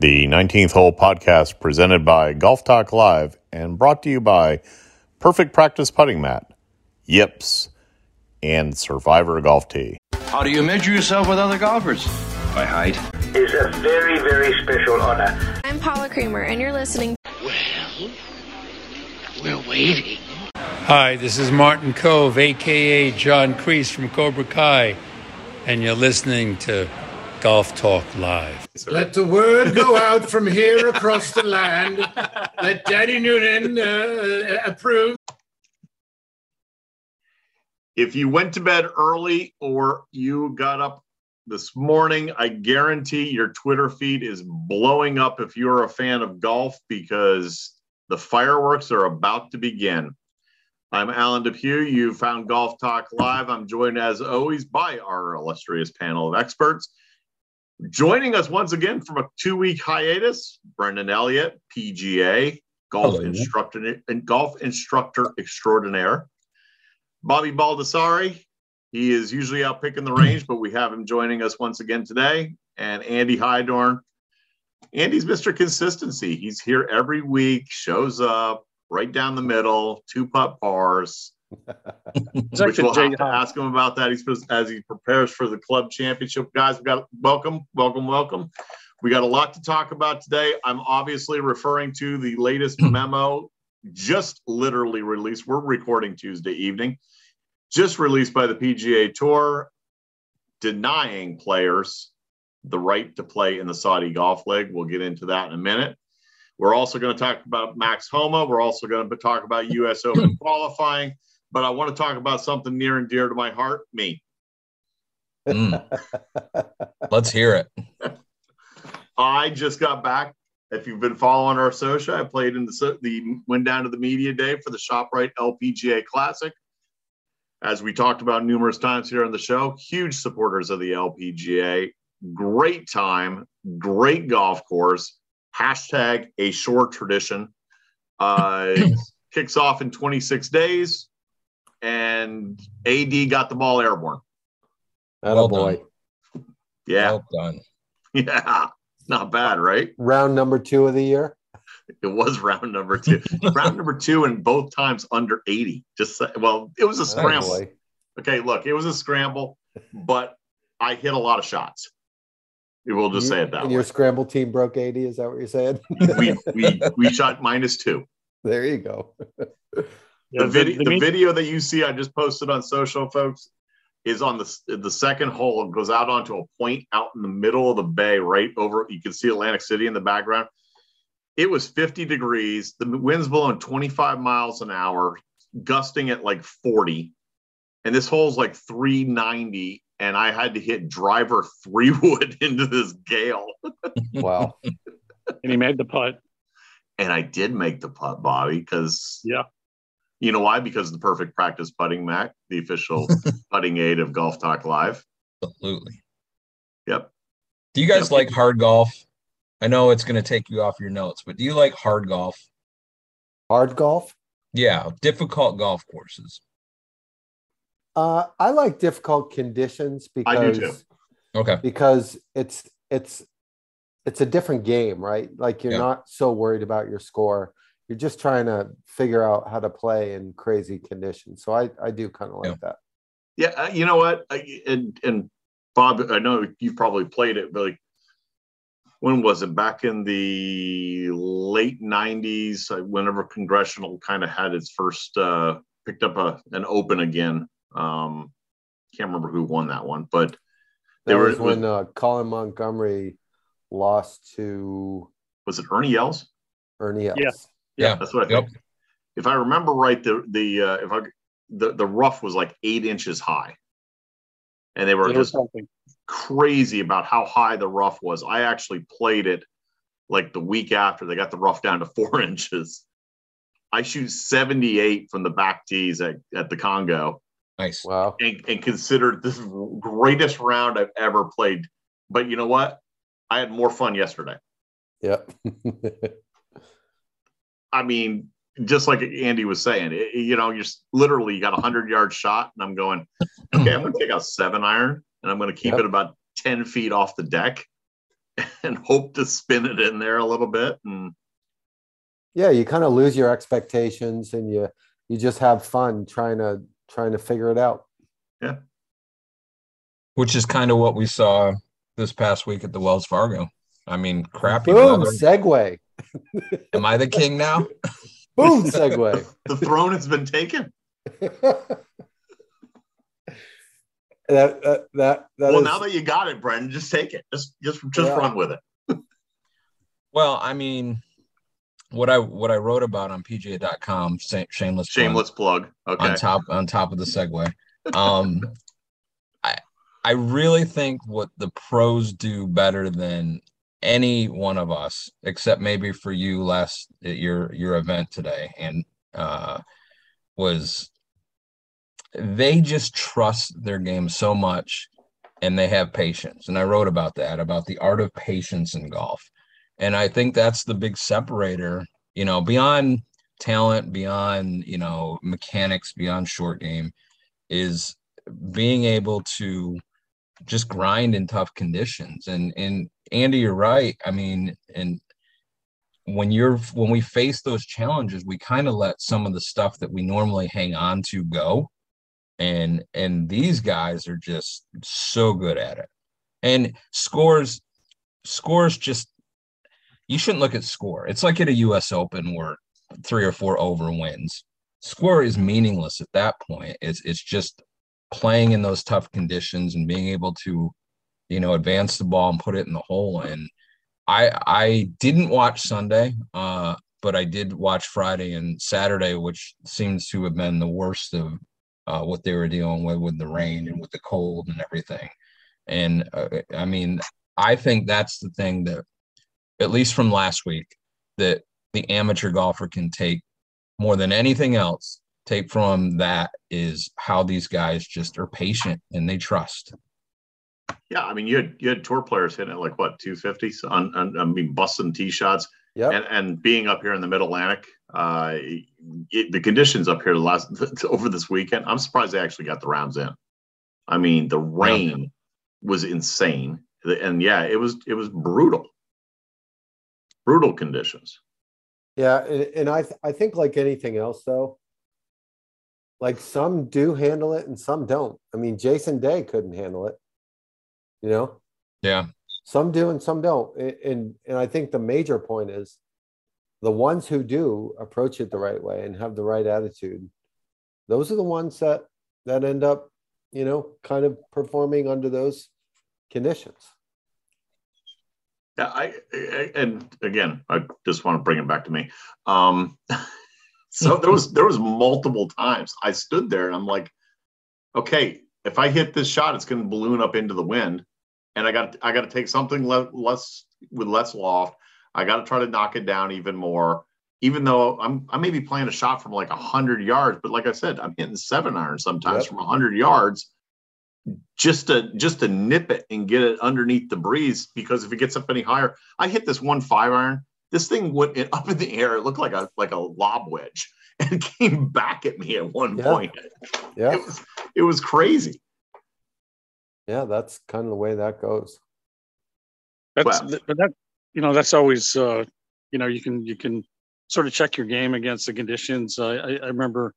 The 19th Hole podcast presented by Golf Talk Live and brought to you by Perfect Practice Putting Mat, Yips, and Survivor Golf Tee. How do you measure yourself with other golfers? By height. is a very, very special honor. I'm Paula Creamer, and you're listening. Well, we're waiting. Hi, this is Martin Kove, aka John Kreese from Cobra Kai, and you're listening to Golf Talk Live. Let the word go out from here across the land. Let Daddy Noonan uh, approve. If you went to bed early or you got up this morning, I guarantee your Twitter feed is blowing up if you're a fan of golf because the fireworks are about to begin. I'm Alan Depew. You found Golf Talk Live. I'm joined as always by our illustrious panel of experts. Joining us once again from a two week hiatus, Brendan Elliott, PGA, golf Hello. instructor and golf instructor extraordinaire. Bobby Baldessari, he is usually out picking the range, but we have him joining us once again today. And Andy Hydorn. Andy's Mr. Consistency. He's here every week, shows up right down the middle, two putt pars. Which we'll have to ask him about that. He's supposed- as he prepares for the club championship. Guys, we got welcome, welcome, welcome. We got a lot to talk about today. I'm obviously referring to the latest memo, just literally released. We're recording Tuesday evening, just released by the PGA Tour, denying players the right to play in the Saudi Golf League. We'll get into that in a minute. We're also going to talk about Max Homa. We're also going to talk about U.S. Open qualifying. But I want to talk about something near and dear to my heart me. Mm. Let's hear it. I just got back. If you've been following our social, I played in the so- the went down to the media day for the Shoprite LPGA Classic. As we talked about numerous times here on the show, huge supporters of the LPGA. Great time, great golf course. Hashtag a short tradition. Uh, kicks off in 26 days, and AD got the ball airborne. Well boy. Yeah, Well done. yeah, not bad, right? Round number two of the year. It was round number two. round number two, and both times under 80. Just say- well, it was a Oh, scramble. boy. Okay, look, it was a scramble, but I hit a lot of shots. We'll just You- say it that and way. your scramble team broke 80. Is that what you're saying? we, we we shot minus two. there you go. The, video, the video that you see I just posted on social, folks, is on the the second hole. It goes out onto a point out in the middle of the bay, right over. You can see Atlantic City in the background. It was 50 degrees. The wind's blowing 25 miles an hour, gusting at like 40. And this hole's like 390. And I had to hit driver three wood into this gale. Wow. and he made the putt. And I did make the putt, Bobby, because Yeah. You know why? Because the perfect practice putting Mat, the official putting aid of Golf Talk Live. Absolutely. Yep. Do you guys Yep. like hard golf? I know it's going to take you off your notes, but do you like hard golf? Hard golf. Yeah, difficult golf courses. Uh, I like difficult conditions I do because too. Okay. because it's it's it's a different game, right? Like you're Yeah. not so worried about your score. You're just trying to figure out how to play in crazy conditions. So I I do kind of like that. Yeah, uh, you know what? I, and and Bob, I know you've probably played it, but like, when was it? Back in the late '90s, uh, whenever Congressional kind of had its first uh, picked up a an Open again. Um, can't remember who won that one, but they That were. was when uh, Colin Montgomerie lost to was it Ernie Els? Ernie Els. Yeah. Yeah. That's what I Yep. think. If I remember right, the the uh, if I the the rough was like eight inches high, and they were just something. crazy about how high the rough was. I actually played it like the week after they got the rough down to four inches. I shoot 78 from the back tees at, at the Congo Nice. Wow. and, and considered this greatest round I've ever played. But you know what? I had more fun yesterday. Yep. I mean, just like Andy was saying, it- you know, you're literally you got a hundred yard shot, and I'm going, okay, I'm going to take a seven iron, and I'm going to keep Yep. it about ten feet off the deck, and hope to spin it in there a little bit. And yeah, you kind of lose your expectations and you you just have fun trying to trying to figure it out. Yeah. Which is kind of what we saw this past week at the Wells Fargo. I mean, crappy. Boom, weather. segue. Am I the king now? Boom, segue. the throne has been taken. that that that, that well, is, now that you got it, Brendan, just take it. Just just just yeah. run with it. well, I mean, what I what I wrote about on PGA.com, shameless shameless plug. plug. Okay. On top on top of the segue. Um, I I really think what the pros do better than any one of us, except maybe for you last at your your event today, and uh, was they just trust their game so much and they have patience. And I wrote about that, about the art of patience in golf. And I think that's the big separator, you know, beyond talent, beyond, you know, mechanics, beyond short game, is being able to just grind in tough conditions. And and Andy, you're right. I mean, and when you're when we face those challenges, we kind of let some of the stuff that we normally hang on to go. And and these guys are just so good at it. And scores scores just you shouldn't look at score. It's like at a US Open where three or four over wins. Score is meaningless at that point. It's it's just playing in those tough conditions and being able to, you know, advance the ball and put it in the hole. And I I didn't watch Sunday, uh, but I did watch Friday and Saturday, which seems to have been the worst of uh, what they were dealing with with the rain and with the cold and everything. And uh, I mean, I think that's the thing that at least from last week, that the amateur golfer can take more than anything else, take from that is how these guys just are patient and they trust. Yeah, I mean, you had you had tour players hitting it like what two fifties on, on I mean, busting tee shots. Yeah, and, and being up here in the Mid Atlantic, uh, it, the conditions up here the last over this weekend, I'm surprised they actually got the rounds in. I mean, the rain yeah. was insane, and yeah, it was it was brutal brutal conditions. Yeah, and, and I th- I think like anything else though, like some do handle it and some don't. I mean, Jason Day couldn't handle it. You know. Yeah. Some do and some don't, and and I think the major point is the ones who do approach it the right way and have the right attitude. Those are the ones that that end up, you know, kind of performing under those conditions. Yeah, I, I, and again, I just want to bring it back to me. Um, so there was there was multiple times I stood there and I'm like, okay, if I hit this shot, it's going to balloon up into the wind, and I got I got to take something le- less with less loft. I got to try to knock it down even more. Even though I'm I may be playing a shot from like hundred yards, but like I said, I'm hitting seven iron sometimes yep. from hundred yards just to just to nip it and get it underneath the breeze because if it gets up any higher, I hit this one five iron. This thing went up in the air. It looked like a like a lob wedge and came back at me at one yeah. point. Yeah, it was it was crazy. Yeah, that's kind of the way that goes. That's well, that you know that's always uh, you know you can you can sort of check your game against the conditions. Uh, I, I remember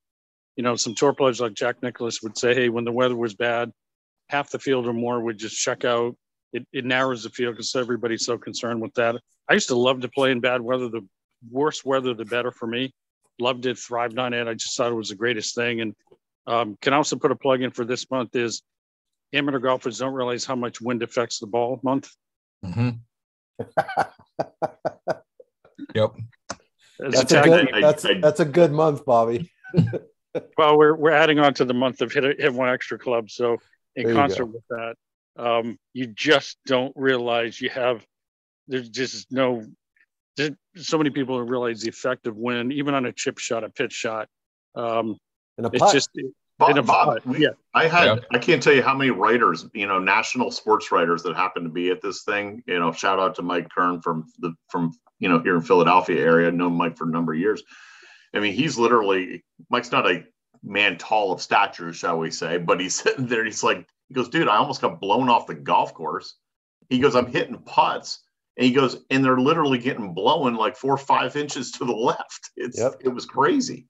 you know some tour players like Jack Nicklaus would say, hey, when the weather was bad, half the field or more would just check out. It, it narrows the field because everybody's so concerned with that. I used to love to play in bad weather. The worse weather, the better for me. Loved it, thrived on it. I just thought it was the greatest thing. And um, can also put a plug in for this month is amateur golfers don't realize how much wind affects the ball month. Mm-hmm. yep. That's a, good, that's, that's a good month, Bobby. well, we're, we're adding on to the month of hit, hit one extra club. So in concert with that. Um, you just don't realize you have. There's just no. There's so many people don't realize the effect of wind, even on a chip shot, a pitch shot. Um, in a it's putt. just Bob, in a Bob, putt. Yeah, I had Yeah. I can't tell you how many writers, you know, national sports writers that happen to be at this thing. You know, shout out to Mike Kern from the from you know here in Philadelphia area. I've known Mike for a number of years. I mean, he's literally Mike's not a man tall of stature, shall we say, but he's sitting there. He's like, he goes, dude, I almost got blown off the golf course. He goes, I'm hitting putts And he goes, and they're literally getting blown like four or five inches to the left. It's Yep. it was crazy.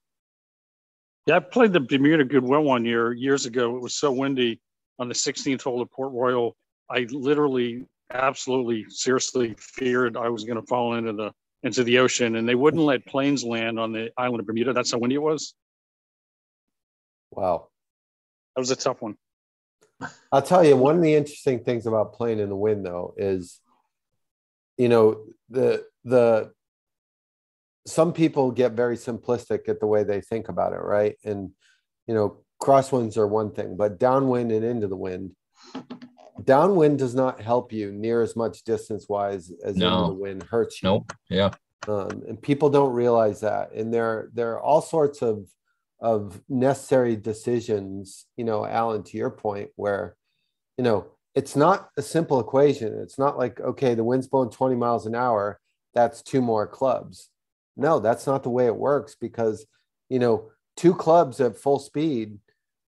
Yeah, I played the Bermuda Goodwill one year years ago. It was so windy on the 16th hole of Port Royal. I literally, absolutely, seriously feared I was going to fall into the into the ocean, and they wouldn't let planes land on the island of Bermuda. That's how windy it was. Wow. That was a tough one. I'll tell you, one of the interesting things about playing in the wind, though, is you know the the some people get very simplistic at the way they think about it, right? And you know, crosswinds are one thing, but downwind and into the wind, downwind does not help you near as much distance wise as No. the wind hurts you. Nope. Yeah. um, and people don't realize that and there there are all sorts of of necessary decisions you know alan to your point where you know it's not a simple equation it's not like okay the wind's blowing 20 miles an hour that's two more clubs no that's not the way it works because you know two clubs at full speed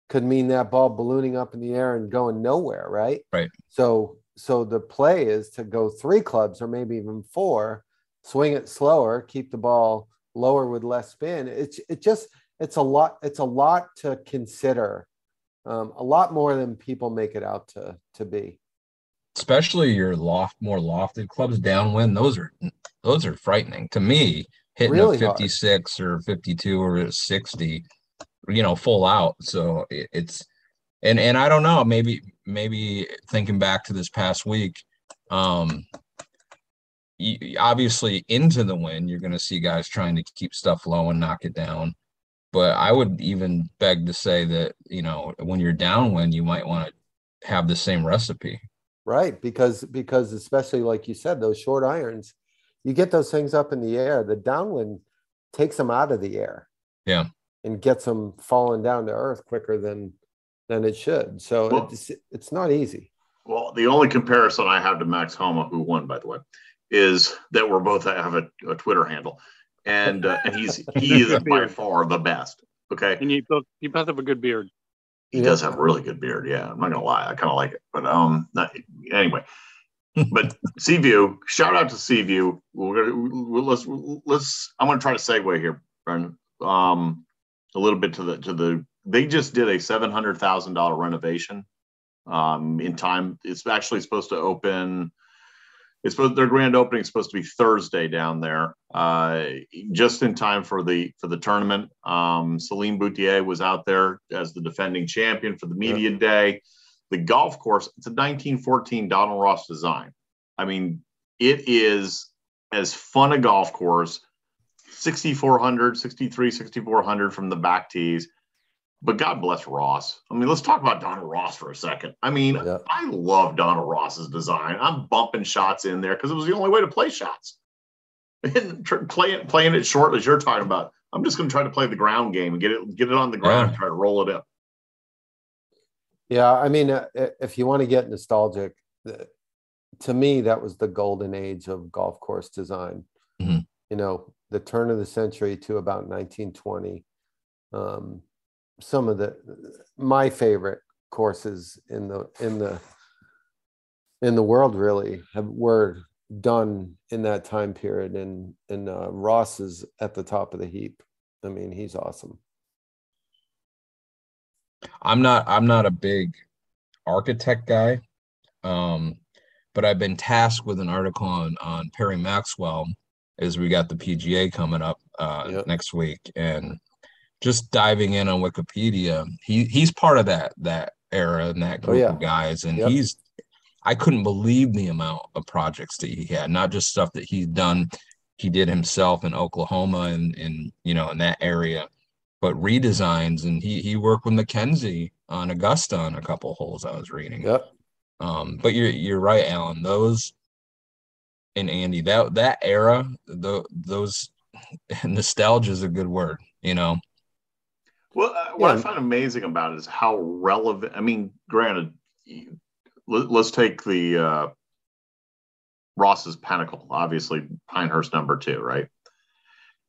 could mean that ball ballooning up in the air and going nowhere right Right. so so the play is to go three clubs or maybe even four swing it slower, keep the ball lower with less spin. It's it just it's a lot it's a lot to consider, um, a lot more than people make it out to to be. Especially your loft, more lofted clubs downwind. Those are those are frightening to me. Hitting Really a hard. 56 or 52 or 60, you know, full out. So it, it's and and I don't know. Maybe maybe thinking back to this past week, um, you, obviously into the wind, you're going to see guys trying to keep stuff low and knock it down. But I would even beg to say that you know when you're downwind, you might want to have the same recipe. Right, because because especially like you said, those short irons, you get those things up in the air. The downwind takes them out of the air. Yeah. and gets them falling down to earth quicker than than it should. So Well- it's it's not easy. Well, the only comparison I have to Max Homa, who won, by the way, is that we're both have a, a Twitter handle, and uh, and he's he is by far the best. Okay, And you both you both have a good beard. he does have a really good beard. Yeah, I'm not gonna lie, I kind of like it. But um, not, anyway. But Seaview, shout out to Seaview. We're gonna we'll, let's let's. I'm gonna try to segue here, Brendan. Um, a little bit to the to the. They just did a seven hundred thousand dollar renovation. Um, in time, it's actually supposed to open. It's supposed their grand opening is supposed to be Thursday down there, uh, just in time for the for the tournament. Um, Celine Boutier was out there as the defending champion for the media day. The golf course, it's a 1914 Donald Ross design. I mean, it is as fun a golf course, 6,400, 63, 6,400 from the back tees. But God bless Ross. I mean, let's talk about Donald Ross for a second. I mean, Yeah. I love Donald Ross's design. I'm bumping shots in there because it was the only way to play shots. And tr- playing playing it short as you're talking about. I'm just going to try to play the ground game and get it get it on the ground Yeah. and try to roll it up. Yeah, I mean, uh, if you want to get nostalgic, the- to me, that was the golden age of golf course design. Mhm. You know, the turn of the century to about 1920. Um, some of the my favorite courses in the in the in the world really have were done in that time period, and and uh, Ross is at the top of the heap. I mean, he's awesome. I'm not I'm not a big architect guy. Um, but I've been tasked with an article on on Perry Maxwell as we got the PGA coming up uh Yep. next week and just diving in on Wikipedia, he he's part of that that era and that Oh, group yeah. of guys and Yep. he's I couldn't believe the amount of projects that he had, not just stuff that he's done he did himself in Oklahoma and in you know in that area but redesigns and he he worked with Mackenzie on Augusta on a couple holes I was reading. Yep. Um, but you're you're right, Alan. Those and Andy, that that era, the, those nostalgia is a good word, you know. Well, uh, what I find amazing about it is how relevant. I mean, granted, you- let, us take the uh, Ross's Pinnacle, obviously Pinehurst number two, right?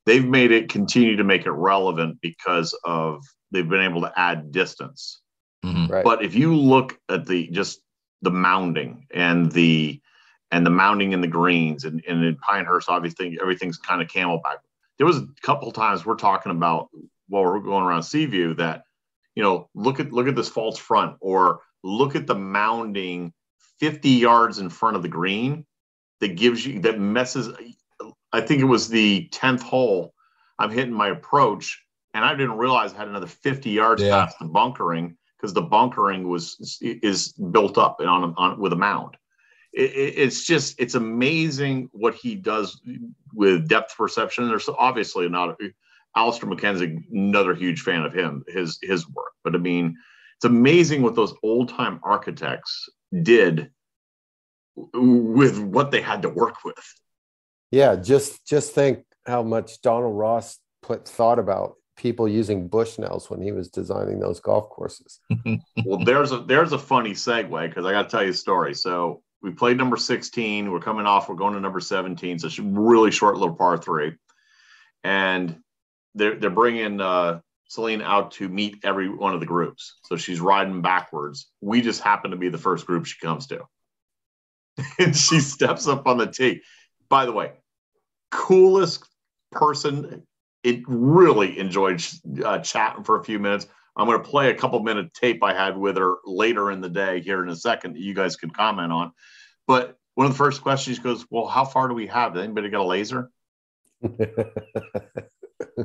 They've made it continue to make it relevant because of they've been able to add distance. Mhm. Right. But if you look at the just the mounding and the and the mounding in the greens and, and in Pinehurst, obviously everything's kind of camelback. There was a couple times we're talking about while we're going around Seaview that, you know, look at look at this false front or look at the mounding 50 yards in front of the green that gives you that messes. I think it was the 10th hole. I'm hitting my approach and I didn't realize I had another 50 yards Yeah. past the bunkering because the bunkering was is built up and on, on with a mound. It, it- it's just it's amazing what he does with depth perception. There's obviously not Alister MacKenzie, another huge fan of him, his his work. But I mean, it's amazing what those old time architects did with what they had to work with. Yeah, just just think how much Donald Ross put thought about people using Bushnells when he was designing those golf courses. well, there's a there's a funny segue because I got to tell you a story. So we played number 16. We're coming off. We're going to number 17. So it's a really short little par three, and they're they're bringing uh, Celine out to meet every one of the groups. So she's riding backwards. We just happen to be the first group she comes to, and she steps up on the tee. By the way, coolest person. It really enjoyed uh, chatting for a few minutes. I'm going to play a couple minute tape I had with her later in the day here in a second that you guys can comment on. But one of the first questions goes, Well, how far do we have? Did anybody get a laser?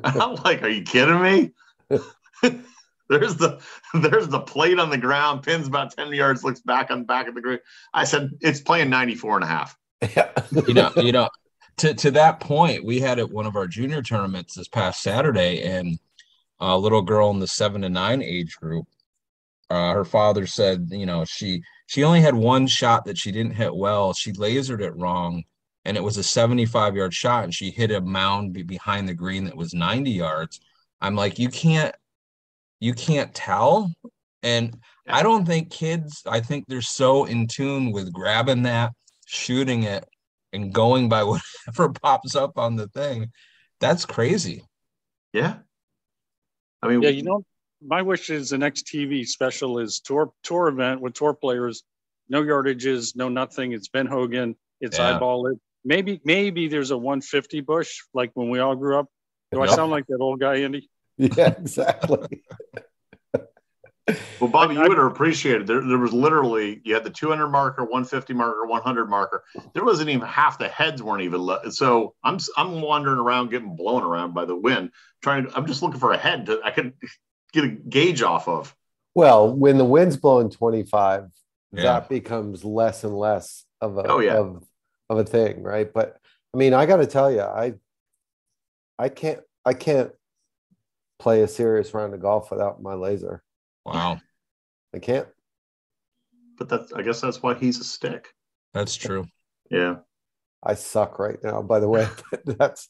I'm like, Are you kidding me? there's the there's the plate on the ground, pins about 10 yards, looks back on back of the green. I said, It's playing 94 and a half. you know, you know, to to that point, we had at one of our junior tournaments this past Saturday, and a little girl in the seven to nine age group. Uh, her father said, you know, she she only had one shot that she didn't hit well. She lasered it wrong, and it was a 75 yard shot, and she hit a mound be- behind the green that was 90 yards. I'm like, you can't, you can't tell. And I don't think kids, I think they're so in tune with grabbing that, shooting it, and going by whatever pops up on the thing. That's crazy. Yeah. I mean, yeah, you know, my wish is the next TV special is tour tour event with tour players, no yardages, no nothing. It's Ben Hogan. It's Yeah. eyeball it. Maybe maybe there's a 150 bush like when we all grew up. Do I sound like that old guy, Andy? yeah, exactly. Well, Bobby, you would have appreciated there. There was literally you had the 200 marker, 150 marker, 100 marker. There wasn't even half the heads weren't even. Le- so I'm I'm wandering around, getting blown around by the wind, trying. to, I'm just looking for a head that I could get a gauge off of. Well, when the wind's blowing 25, Yeah. that becomes less and less of a Oh, yeah. of, of a thing, right? But I mean, I got to tell you, I I can't I can't play a serious round of golf without my laser. Wow, I can't. But that's I guess that's why he's a stick. that's true. Yeah. I suck right now, by the way. That's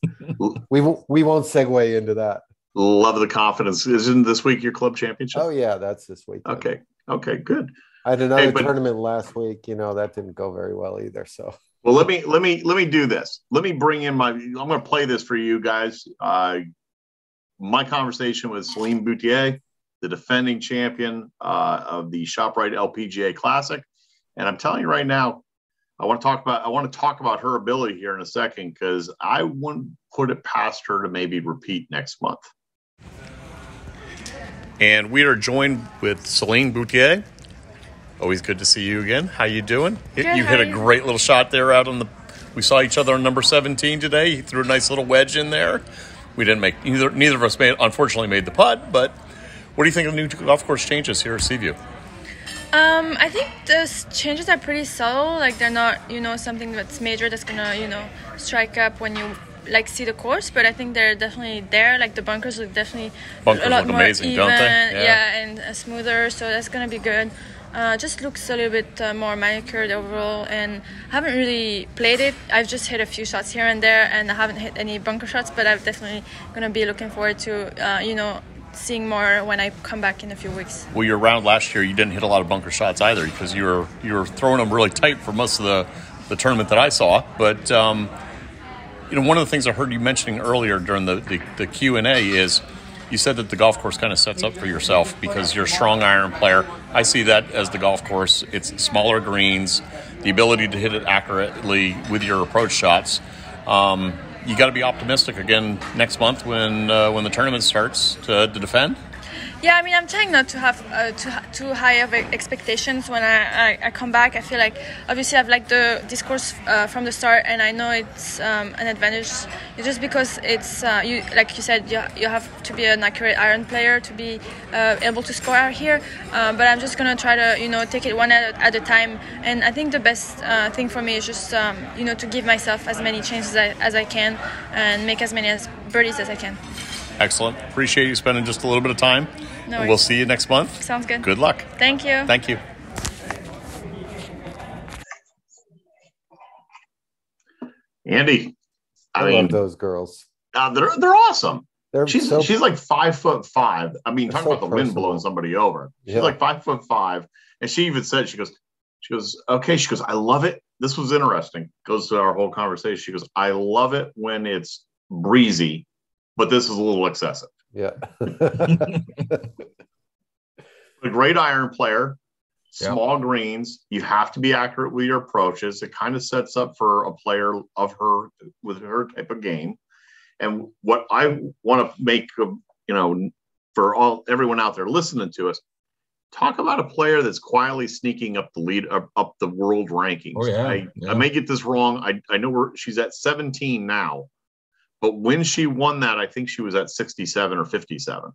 we won't we won't segue into that. Love the confidence. Isn't this week your club championship? Oh yeah, that's this week. Okay. Okay. Good. I had another Hey, but- tournament last week. You know that didn't go very well either. So Well, let me let me let me do this. Let me bring in my. I'm going to play this for you guys. Uh, my conversation with Celine Boutier, the defending champion uh, of the Shoprite LPGA Classic, and I'm telling you right now, I want to talk about I want to talk about her ability here in a second because I wouldn't put it past her to maybe repeat next month. And we are joined with Celine Boutier. Always good to see you again. How you doing? Good, you hit a great little shot there out on the. We saw each other on number 17 today. You threw a nice little wedge in there. We didn't make neither. Neither of us made, unfortunately, made the putt. But what do you think of the new golf course changes here at Seaview? Um, I think those changes are pretty subtle. Like they're not, you know, something that's major that's gonna, you know, strike up when you like see the course. But I think they're definitely there. Like the bunkers look definitely Bunkers a lot look more amazing, even, don't they? Yeah. yeah, and uh, smoother. So that's gonna be good. Uh, just looks a little bit uh, more manicured overall, and I haven't really played it. I've just hit a few shots here and there, and I haven't hit any bunker shots. But I'm definitely gonna be looking forward to, uh, you know, seeing more when I come back in a few weeks. Well, your round last year, you didn't hit a lot of bunker shots either because you were you were throwing them really tight for most of the the tournament that I saw. But um, you know, one of the things I heard you mentioning earlier during the the, the Q and A is you said that the golf course kind of sets up for yourself because you're a strong iron player. I see that as the golf course. It's smaller greens, the ability to hit it accurately with your approach shots. Um, you got to be optimistic again next month when uh, when the tournament starts to, to defend. Yeah, I mean, I'm trying not to have uh, too, too high of expectations when I, I, I, come back. I feel like obviously I've liked the discourse uh, from the start, and I know it's um, an advantage just because it's uh, you like you said you, you have to be an accurate iron player to be uh, able to score out here. Uh, but I'm just gonna try to you know take it one at, at a time, and I think the best uh, thing for me is just um, you know to give myself as many chances as I, as I can and make as many as birdies as I can. Excellent. Appreciate you spending just a little bit of time. No we'll see you next month. Sounds good. Good luck. Thank you. Thank you. Andy, I, I mean, love those girls. Uh, they're they're awesome. They're she's so, she's like five foot five. I mean, talking so about the personal. wind blowing somebody over. She's yeah. like five foot five, and she even said she goes, she goes, okay. She goes, I love it. This was interesting. Goes to our whole conversation. She goes, I love it when it's breezy, but this is a little excessive. Yeah. a great iron player, small greens. You have to be accurate with your approaches. It kind of sets up for a player of her with her type of game. And what I want to make, um, you know, for all everyone out there listening to us, talk about a player that's quietly sneaking up the lead up, up the world rankings. Oh, yeah, I, yeah. I may get this wrong. I, I know where she's at 17 now. But when she won that, I think she was at 67 or 57.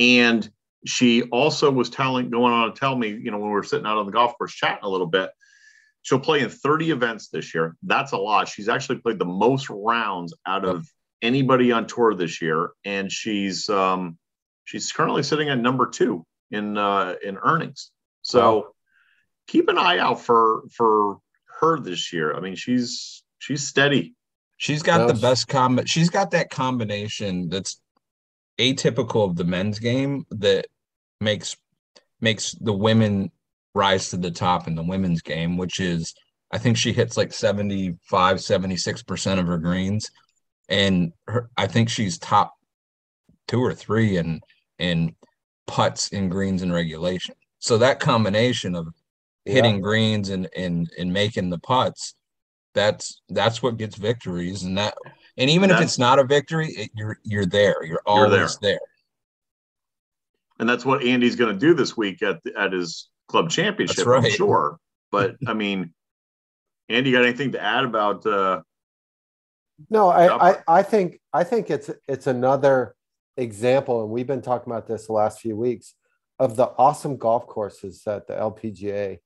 And she also was telling, going on to tell me, you know, when we were sitting out on the golf course chatting a little bit, she'll play in 30 events this year. That's a lot. She's actually played the most rounds out of anybody on tour this year. And she's, um, she's currently sitting at number two in, uh, in earnings. So wow. keep an eye out for, for her this year. I mean, she's, she's steady. She's got the best combo. She's got that combination that's atypical of the men's game that makes makes the women rise to the top in the women's game, which is I think she hits like 75, 76% of her greens. And her, I think she's top two or three in in putts in greens and regulation. So that combination of hitting yeah. greens and and and making the putts that's that's what gets victories and that and even if it's not a victory it, you're you're there you're always you're there. there. and that's what andy's going to do this week at at his club championship right. i'm sure but i mean andy got anything to add about uh no I, I i think i think it's it's another example and we've been talking about this the last few weeks of the awesome golf courses that the lpga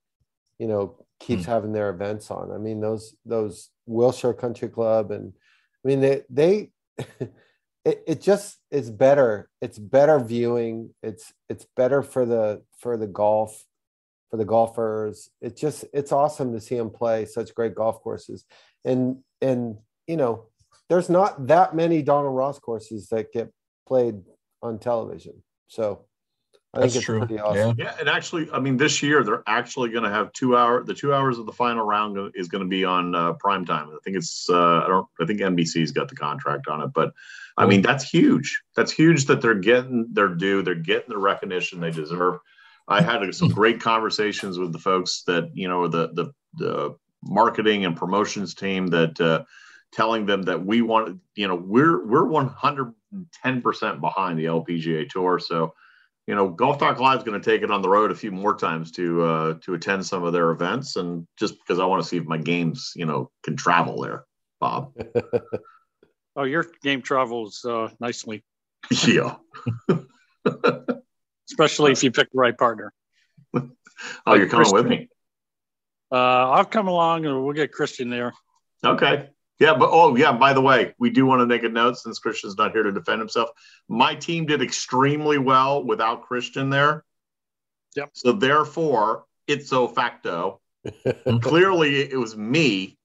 you know keeps mm. having their events on. I mean, those those Wilshire Country Club and I mean they they it, it just is better. It's better viewing. It's it's better for the for the golf for the golfers. It's just it's awesome to see them play such great golf courses. And and you know, there's not that many Donald Ross courses that get played on television. So I That's true. Awesome. Yeah. yeah, and actually, I mean, this year they're actually going to have two hour. The two hours of the final round is going to be on uh, prime time. I think it's. Uh, I don't. I think NBC's got the contract on it, but I mean, that's huge. That's huge that they're getting their due. They're getting the recognition they deserve. I had some great conversations with the folks that you know the the, the marketing and promotions team that uh, telling them that we want you know we're we're 110 percent behind the LPGA tour. So you know, Golf Talk Live is going to take it on the road a few more times to uh, to attend some of their events, and just because I want to see if my games, you know, can travel there, Bob. oh, your game travels uh, nicely. Yeah. Especially if you pick the right partner. oh, like you're coming Christian. with me. Uh, I'll come along, and we'll get Christian there. Okay. Yeah, but oh yeah, by the way, we do want to make a note since Christian's not here to defend himself. My team did extremely well without Christian there. Yep. So therefore, it's ipso facto, clearly it was me,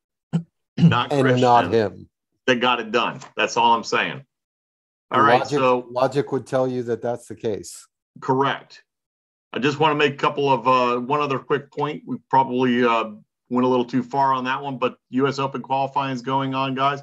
not and Christian, not him, that got it done. That's all I'm saying. All right. logic, so logic would tell you that that's the case. Correct. I just want to make a couple of uh, one other quick point. We probably uh, went a little too far on that one, but U.S. Open qualifying is going on, guys.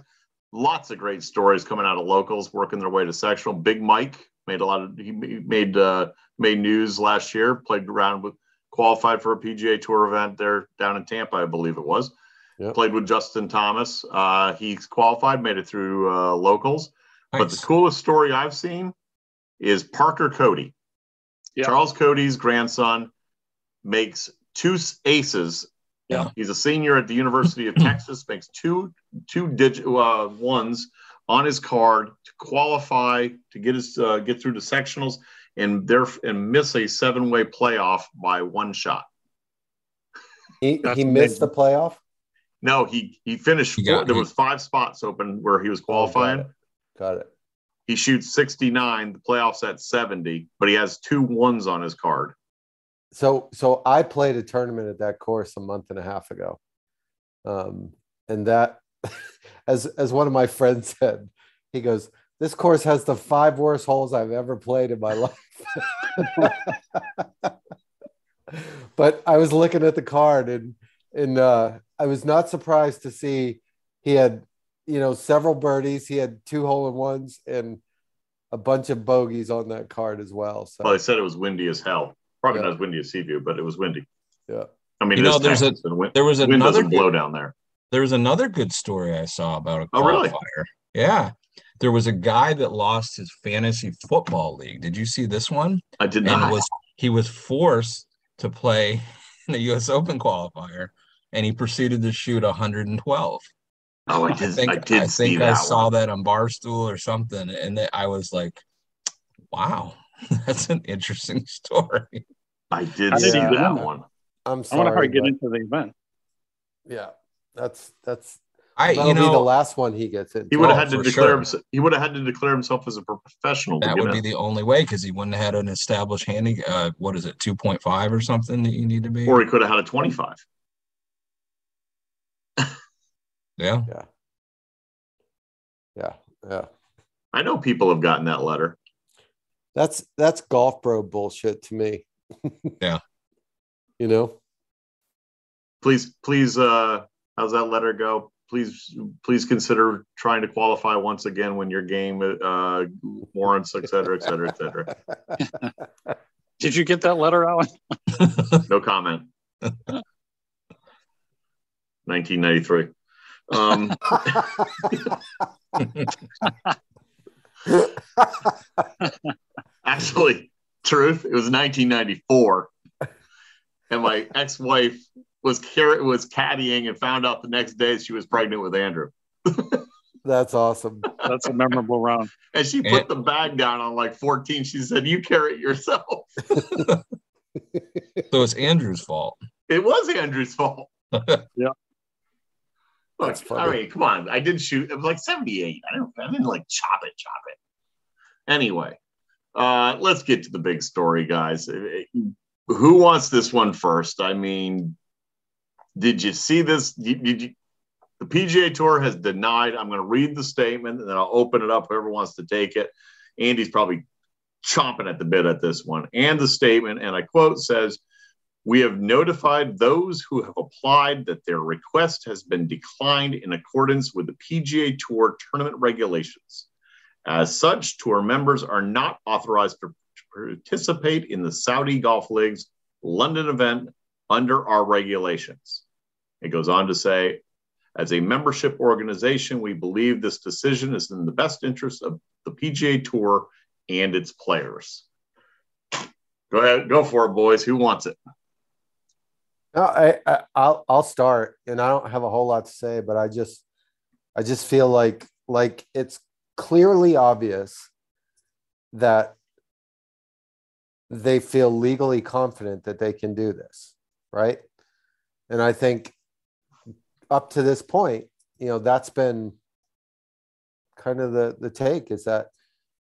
Lots of great stories coming out of locals working their way to sectional. Big Mike made a lot of he made uh, made news last year. Played around with qualified for a PGA Tour event there down in Tampa, I believe it was. Yep. Played with Justin Thomas. Uh, he's qualified, made it through uh, locals. But the coolest story I've seen is Parker Coody. Charles Coody's grandson makes two aces. Yeah. He's a senior at the University of Texas, makes two two digit uh, ones on his card to qualify to get his uh, get through the sectionals and there and miss a seven way playoff by one shot. He, he missed the playoff. No, he he finished. He got- four, there he- was five spots open where he was Oh, qualifying. got it. Got it. He shoots 69. The playoffs at 70, but he has two ones on his card. So so I played a tournament at that course a month and a half ago. Um, and that as as one of my friends said, he goes, This course has the five worst holes I've ever played in my life. but I was looking at the card and and uh, I was not surprised to see he had you know several birdies, he had two hole in ones and a bunch of bogeys on that card as well. So Well, they said it was windy as hell. Probably Yeah. not as windy as Seaview, but it was windy. Yeah. I mean, You it know, is there's a- Texas, and wind, there was wind another doesn't blow down there. There was another good story I saw about a Oh, really? qualifier. Yeah. There was a guy that lost his fantasy football league. Did you see this one? I did and not. was he was forced to play in the US Open qualifier and he proceeded to shoot 112. Oh, I did. think I did I see think I that saw one. that on Barstool or something, and that I was like, "Wow, that's an interesting story." I did I see didn't that one. I'm I sorry. wonder how to get but- into the event. Yeah, that's that's. I that'll you be the last one he gets in. He would have Oh, had to declare sure. himself. He would have had to declare himself as a professional. that would be in. the only way because he wouldn't have had an established handy. Uh, what is it, two point five or something that you need to be? or he could have had a 25. yeah, Yeah. Yeah, yeah. I know people have gotten that letter. That's that's golf bro bullshit to me. Yeah. You know? Please, please, uh, how's that letter go? Please, please consider trying to qualify once again when your game uh, warrants, et cetera, et cetera, et cetera. Did you get that letter, Alan? No comment. 1993. Um, actually, truth, it was 1994, and my ex-wife was car- was caddying and found out the next day she was pregnant with Andrew, That's awesome. That's a memorable round. and she put the bag down on like 14. She said, "You carry it yourself." so it's Andrew's fault. It was Andrew's fault. Yeah. Look, funny. mean, come on. I did shoot. It was like 78. I don't. I didn't like chop it, chop it. Anyway, uh, let's get to the big story, guys. Uh, Who wants this one first? I mean, did you see this? Did, did you? The PGA Tour has denied. I'm going to read the statement and then I'll open it up. Whoever wants to take it. Andy's probably chomping at the bit at this one. And the statement, and I quote, says, we have notified those who have applied that their request has been declined in accordance with the PGA Tour tournament regulations. As such, tour members are not authorized to participate in the Saudi Golf League's London event under our regulations. It goes on to say, as a membership organization, we believe this decision is in the best interest of the PGA Tour and its players. Go ahead, go for it, boys. Who wants it? No, I, I I'll I'll start, and I don't have a whole lot to say, but I just I just feel like like it's clearly obvious that they feel legally confident that they can do this, right? And I think up to this point, you know, that's been kind of the the take is that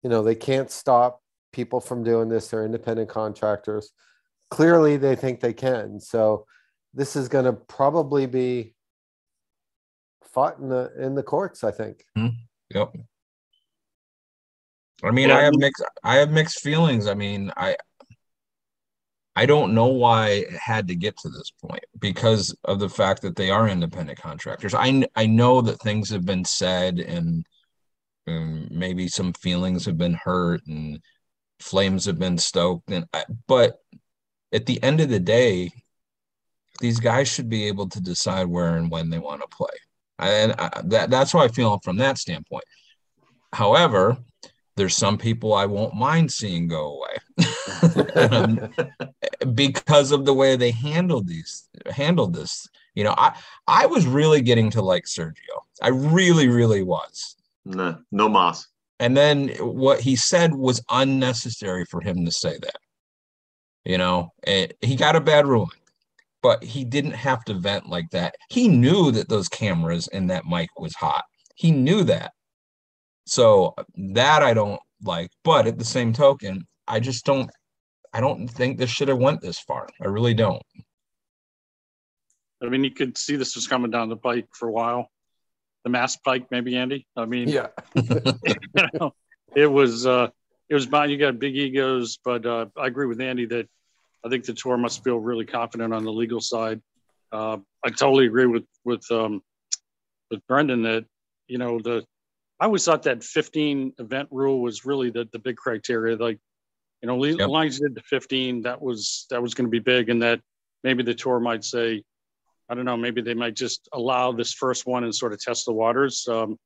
you know they can't stop people from doing this. They're independent contractors. Clearly, they think they can. So this is going to probably be fought in the in the courts. I think. Hmm. Yep. I mean, Yeah, I I have mixed I have mixed feelings. I mean, I I don't know why it had to get to this point because of the fact that they are independent contractors. I I know that things have been said and, and maybe some feelings have been hurt and flames have been stoked and I, but at the end of the day, these guys should be able to decide where and when they want to play. And I, that, that's how I feel from that standpoint. However, there's some people I won't mind seeing go away um, because of the way they handled these handled this. You know, I I was really getting to like Sergio. I really, really was. No, no moss. And then what he said was unnecessary for him to say that. You know, and he got a bad ruling, but he didn't have to vent like that. He knew that those cameras and that mic was hot. He knew that. So that I don't like, but at the same token, I just don't I don't think this should have went this far. I really don't. I mean, you could see this was coming down the pike for a while. The mass pike, maybe Andy. I mean, yeah, you know, it was uh, it was about you got big egos, but uh, I agree with Andy that I think the tour must feel really confident on the legal side. Uh, I totally agree with with um, with Brendan that you know the I always thought that 15 event rule was really the the big criteria. Like you know, yep. as long as you did the 15, that was that was going to be big, and that maybe the tour might say, I don't know, maybe they might just allow this first one and sort of test the waters. Um,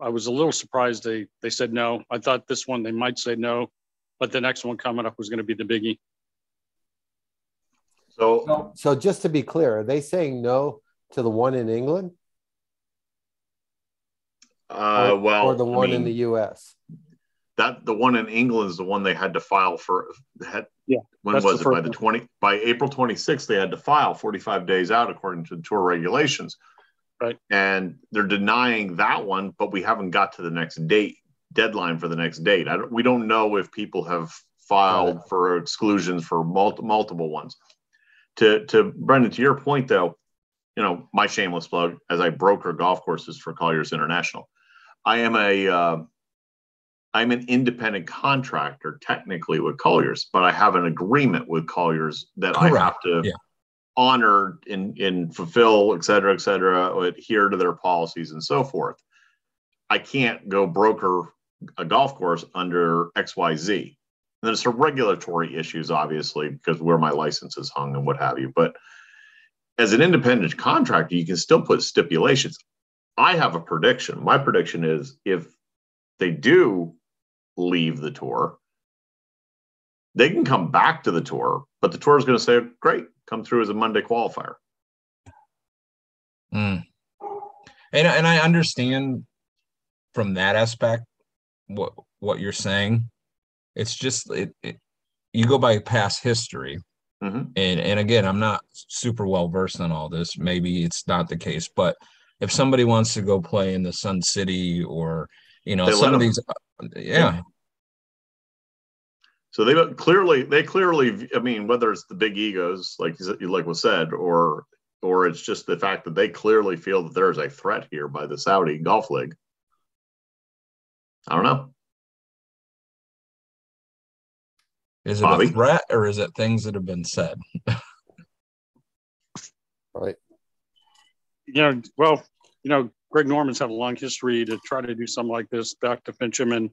I was a little surprised they they said no. I thought this one they might say no, but the next one coming up was going to be the biggie. So, so, so just to be clear, are they saying no to the one in England? Uh, or, well, or the one I mean, in the U.S. That the one in England is the one they had to file for. Had, yeah. When was it? By the twenty by April twenty sixth, they had to file forty five days out according to the tour regulations. Right. And they're denying that one, but we haven't got to the next date deadline for the next date. I don't, we don't know if people have filed for exclusions for multi, multiple ones. To to Brendan, to your point though, you know my shameless plug as I broker golf courses for Colliers International. I am a uh, I'm an independent contractor technically with Colliers, but I have an agreement with Colliers that Correct. I have to yeah. honor and, and fulfill, et cetera, et cetera, adhere to their policies and so forth. I can't go broker a golf course under XYZ. And there's some regulatory issues, obviously, because where my license is hung and what have you. But as an independent contractor, you can still put stipulations. I have a prediction. My prediction is if they do leave the tour, they can come back to the tour, but the tour is going to say, great, come through as a Monday qualifier. Mm. And, and I understand from that aspect what what you're saying. It's just it, it you go by past history. Mm-hmm. And and again, I'm not super well versed on all this. Maybe it's not the case, but if somebody wants to go play in the Sun City or you know They some of these, yeah, So they clearly, they clearly, I mean, whether it's the big egos, like you said- like was said, or or it's just the fact that they clearly feel that there is a threat here by the Saudi Golf League. I don't know. Is it Bobby? a threat or is it things that have been said? Right. you know, well, you know, Greg Norman's had a long history to try to do something like this back to Finchem, and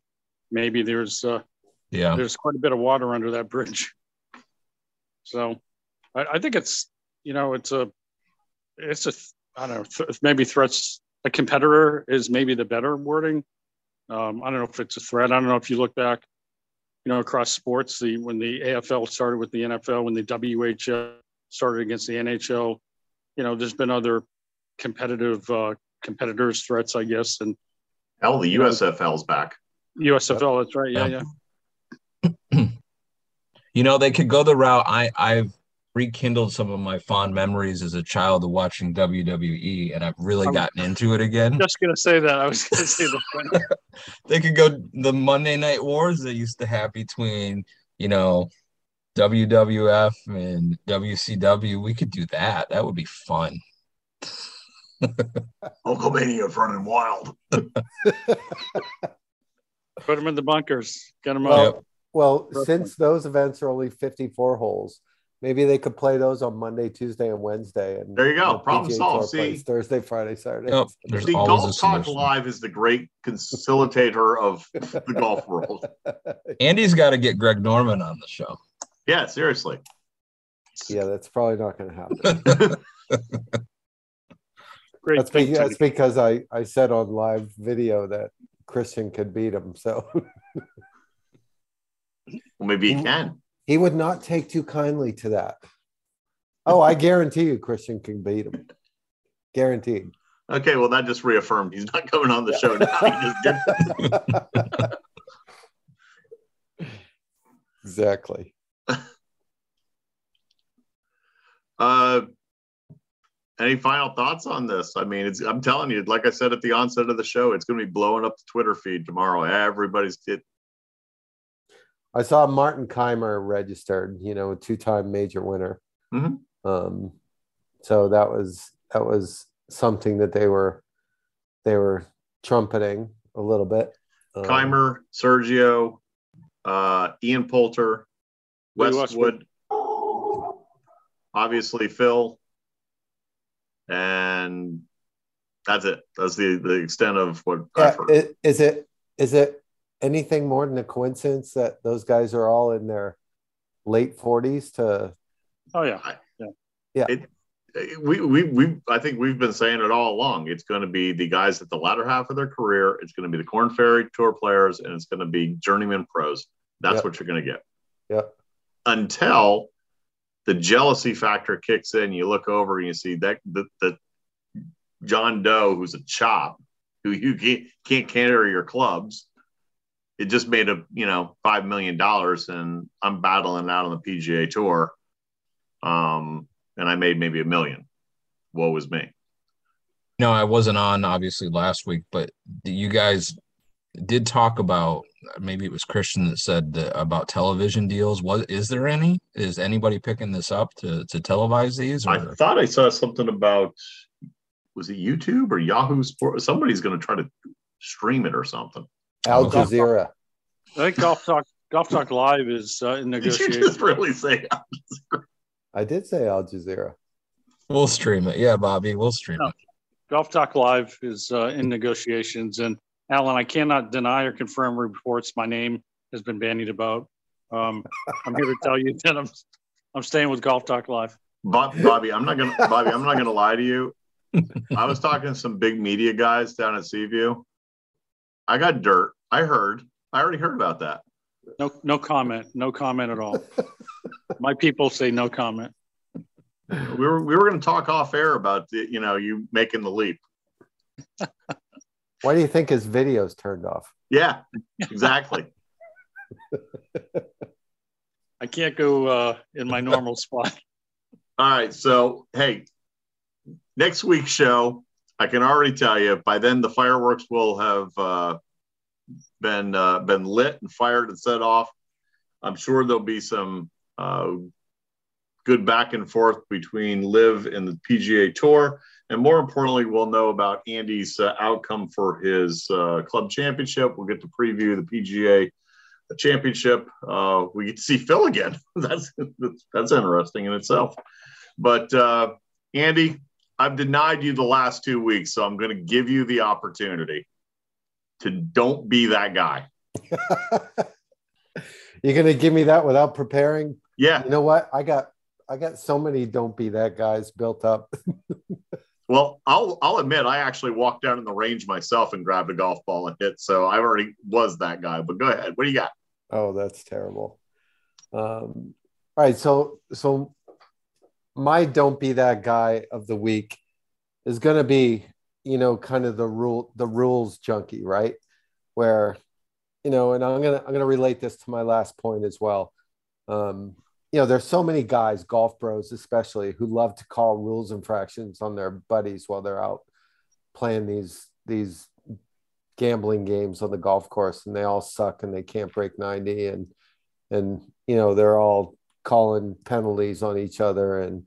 maybe there's uh, Yeah, there's quite a bit of water under that bridge. So, I, I think it's you know it's a it's a I don't know th- maybe threats a competitor is maybe the better wording. Um, I don't know if it's a threat. I don't know if you look back, you know, across sports, the when the AFL started with the NFL, when the WHL started against the NHL, you know, there's been other competitive uh, competitors threats, I guess, and Hell, the You know- USFL's back. USFL. That's right. Yeah, Yeah. yeah. you know they could go the route. I I've rekindled some of my fond memories as a child of watching WWE, and I've really I'm- gotten into it again. Just gonna say that. I was gonna say that. they could go the Monday Night Wars they used to have between, you know, WWF and WCW. We could do that. That would be fun. Hulkamania running wild. Put them in the bunkers. Get them Well, up. well, Rough since those events are only 54 holes, maybe they could play those on Monday, Tuesday, and Wednesday. And There you go. the Problem PGA solved. See? Thursday, Friday, Saturday. Yep. Oh, there's See, Golf Talk. Live is the great conciliator of the golf world. Andy's got to get Greg Norman on the show. Yeah, seriously. Yeah, that's probably not going to happen. Great. That's, be, that's because I, I said on live video that Christian could beat him. So well, maybe he mm. can. He would not take too kindly to that. Oh, I guarantee you Christian can beat him. Guaranteed. Okay, well, that just reaffirmed he's not coming on the show now. He just did. exactly. Uh, any final thoughts on this? I mean, it's, I'm telling you, like I said at the onset of the show, it's going to be blowing up the Twitter feed tomorrow. Everybody's it. I saw Martin Kaymer registered, you know, a two-time major winner. Mm-hmm. Um, so that was that was something that they were they were trumpeting a little bit. Um, Kaymer, Sergio, uh, Ian Poulter, Westwood, Westwood, obviously Phil, and that's it. That's the the extent of what yeah, I've heard. Is it is it anything more than a coincidence that those guys are all in their late forties to? Oh yeah, yeah, yeah. It, we, we, we, I think we've been saying it all along. It's going to be the guys at the latter half of their career. It's going to be the Corn Ferry Tour players, and it's going to be journeyman pros. That's yep. what you're going to get. Yep. Until the jealousy factor kicks in. You look over and you see that the, the John Doe, who's a chop, who you can't, can't carry your clubs. It just made a you know five million dollars, and I'm battling out on the PGA Tour, um, and I made maybe a million. Woe was me. No, I wasn't on obviously last week, but you guys did talk about maybe it was Christian that said that about television deals. What is there any? Is anybody picking this up to to televise these? Or? I thought I saw something about was it YouTube or Yahoo Sport? Somebody's going to try to stream it or something. Al Jazeera. I think Golf Talk Golf Talk Live is uh, in negotiation. Did you just really say Al Jazeera? I did say Al Jazeera. We'll stream it. Yeah, Bobby, we'll stream no. it. Golf Talk Live is uh, in negotiations, and Alan, I cannot deny or confirm reports my name has been bandied about. Um, I'm here to tell you that I'm I'm staying with Golf Talk Live. Bobby, I'm not gonna Bobby, I'm not gonna lie to you. I was talking to some big media guys down at Seaview. I got dirt. I heard. I already heard about that. No, no comment. No comment at all. My people say no comment. We were we were going to talk off air about the, you know you making the leap. Why do you think his video's turned off? Yeah, exactly. I can't go uh, in my normal spot. All right. So, hey, next week's show, I can already tell you by then the fireworks will have uh, been uh, been lit and fired and set off. I'm sure there'll be some uh, good back and forth between LIV and the PGA Tour. And more importantly, we'll know about Andy's uh, outcome for his uh, club championship. We'll get to preview the PGA championship. Uh, we get to see Phil again. that's, that's interesting in itself. But Andy, I've denied you the last two weeks, so I'm going to give you the opportunity to don't be that guy. You're going to give me that without preparing? Yeah. You know what? I got I got so many don't be that guys built up. well, I'll I'll admit I actually walked down in the range myself and grabbed a golf ball and hit. So I already was that guy. But go ahead. What do you got? Oh, that's terrible. Um, all right, so so my don't be that guy of the week is going to be you know kind of the rule the rules junkie right? Where you know and i'm gonna i'm gonna relate this to my last point as well. Um you know, there's so many guys, golf pros especially, who love to call rules infractions on their buddies while they're out playing these these gambling games on the golf course, and they all suck and they can't break 90, and and you know they're all calling penalties on each other, and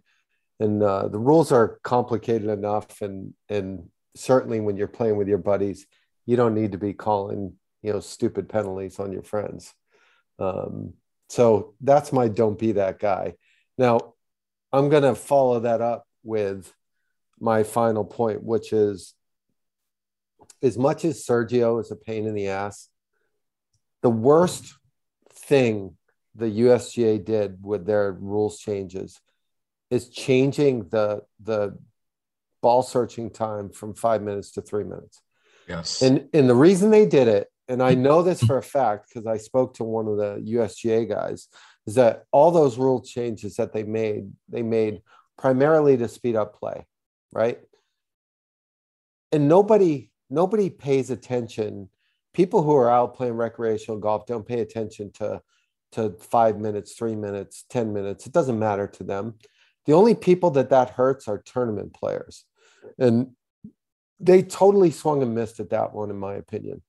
and uh, the rules are complicated enough, and and certainly when you're playing with your buddies, you don't need to be calling you know stupid penalties on your friends. Um, so that's my don't be that guy. Now, I'm going to follow that up with my final point, which is as much as Sergio is a pain in the ass, the worst thing the USGA did with their rules changes is changing the the ball searching time from five minutes to three minutes. Yes. And and the reason they did it, and I know this for a fact because I spoke to one of the USGA guys, is that all those rule changes that they made, they made primarily to speed up play, right? And nobody nobody pays attention. People who are out playing recreational golf don't pay attention to to five minutes, three minutes, ten minutes. It doesn't matter to them. The only people that that hurts are tournament players, and they totally swung and missed at that one, in my opinion.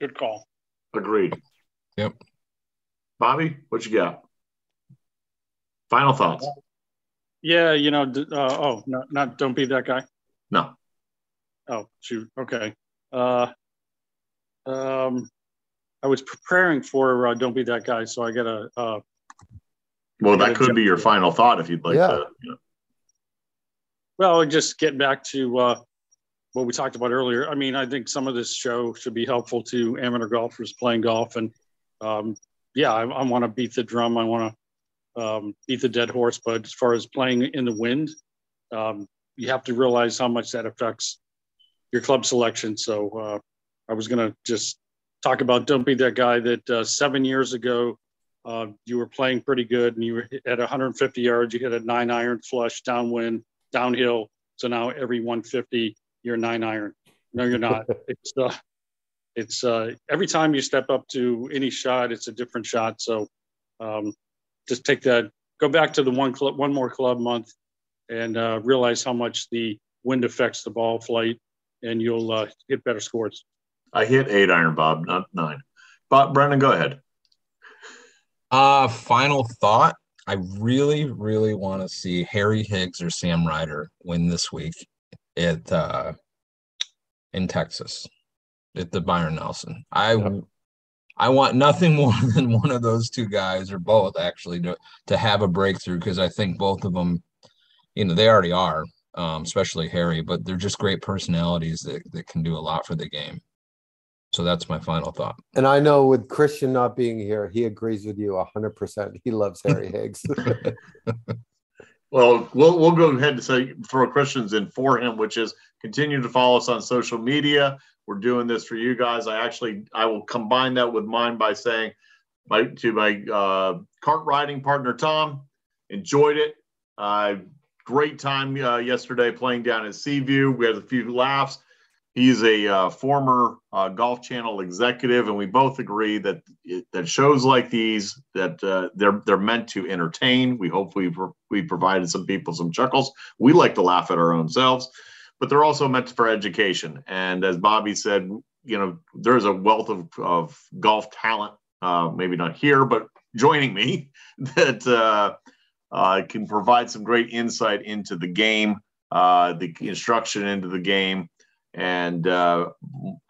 Good call. Agreed. Yep. Bobby, what you got? Final thoughts. Yeah, you know, uh, oh, not, not don't be that guy. No. Oh, shoot. Okay. Uh, um, I was preparing for uh, "Don't Be That Guy," so I got a. Uh, well, that could be your final thought if you'd like Yeah. to. You know. Well, just getting back to uh, what we talked about earlier. I mean, I think some of this show should be helpful to amateur golfers playing golf, and um, yeah, I, I want to beat the drum. I want to um, beat the dead horse. But as far as playing in the wind, um, you have to realize how much that affects your club selection. So uh, I was going to just talk about don't be that guy that uh, seven years ago uh, you were playing pretty good and you were at 150 yards. You hit a nine iron flush downwind, downhill. So now every 150 you're nine iron. No, you're not. it's uh, it's uh, every time you step up to any shot, it's a different shot. So um, just take that, go back to the one club, one more club month, and uh, realize how much the wind affects the ball flight, and you'll uh, get better scores. I hit eight iron, Bob, not nine. But Brendan, go ahead. Uh, final thought. I really, really want to see Harry Higgs or Sam Ryder win this week at uh, in Texas at the Byron Nelson. I I want nothing more than one of those two guys or both actually to to have a breakthrough because I think both of them, you know, they already are, um, especially Harry, but they're just great personalities that that can do a lot for the game. So that's my final thought. And I know with Christian not being here, he agrees with you 100%. He loves Harry Higgs. Well, we'll we'll go ahead and say throw Christian's in for him, which is continue to follow us on social media. We're doing this for you guys. I actually I will combine that with mine by saying my to my uh, cart riding partner Tom. Enjoyed it. Uh, great time uh, yesterday playing down at Seaview. We had a few laughs. He's a uh, former uh, Golf Channel executive, and we both agree that that shows like these that uh, they're they're meant to entertain. We hope we've we provided some people some chuckles. We like to laugh at our own selves, but they're also meant for education. And as Bobby said, you know, there's a wealth of, of golf talent, uh, maybe not here, but joining me that uh, uh, can provide some great insight into the game, the instruction into the game. And uh,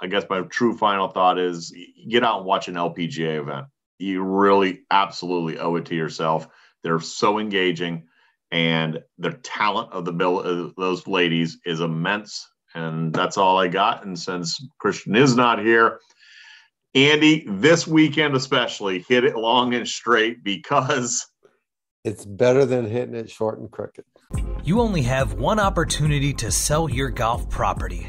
I guess my true final thought is get out and watch an LPGA event. You really absolutely owe it to yourself. They're so engaging, and the talent of the bill of those ladies is immense. And that's all I got. And since Christian is not here, Andy, this weekend especially, hit it long and straight because it's better than hitting it short and crooked. You only have one opportunity to sell your golf property.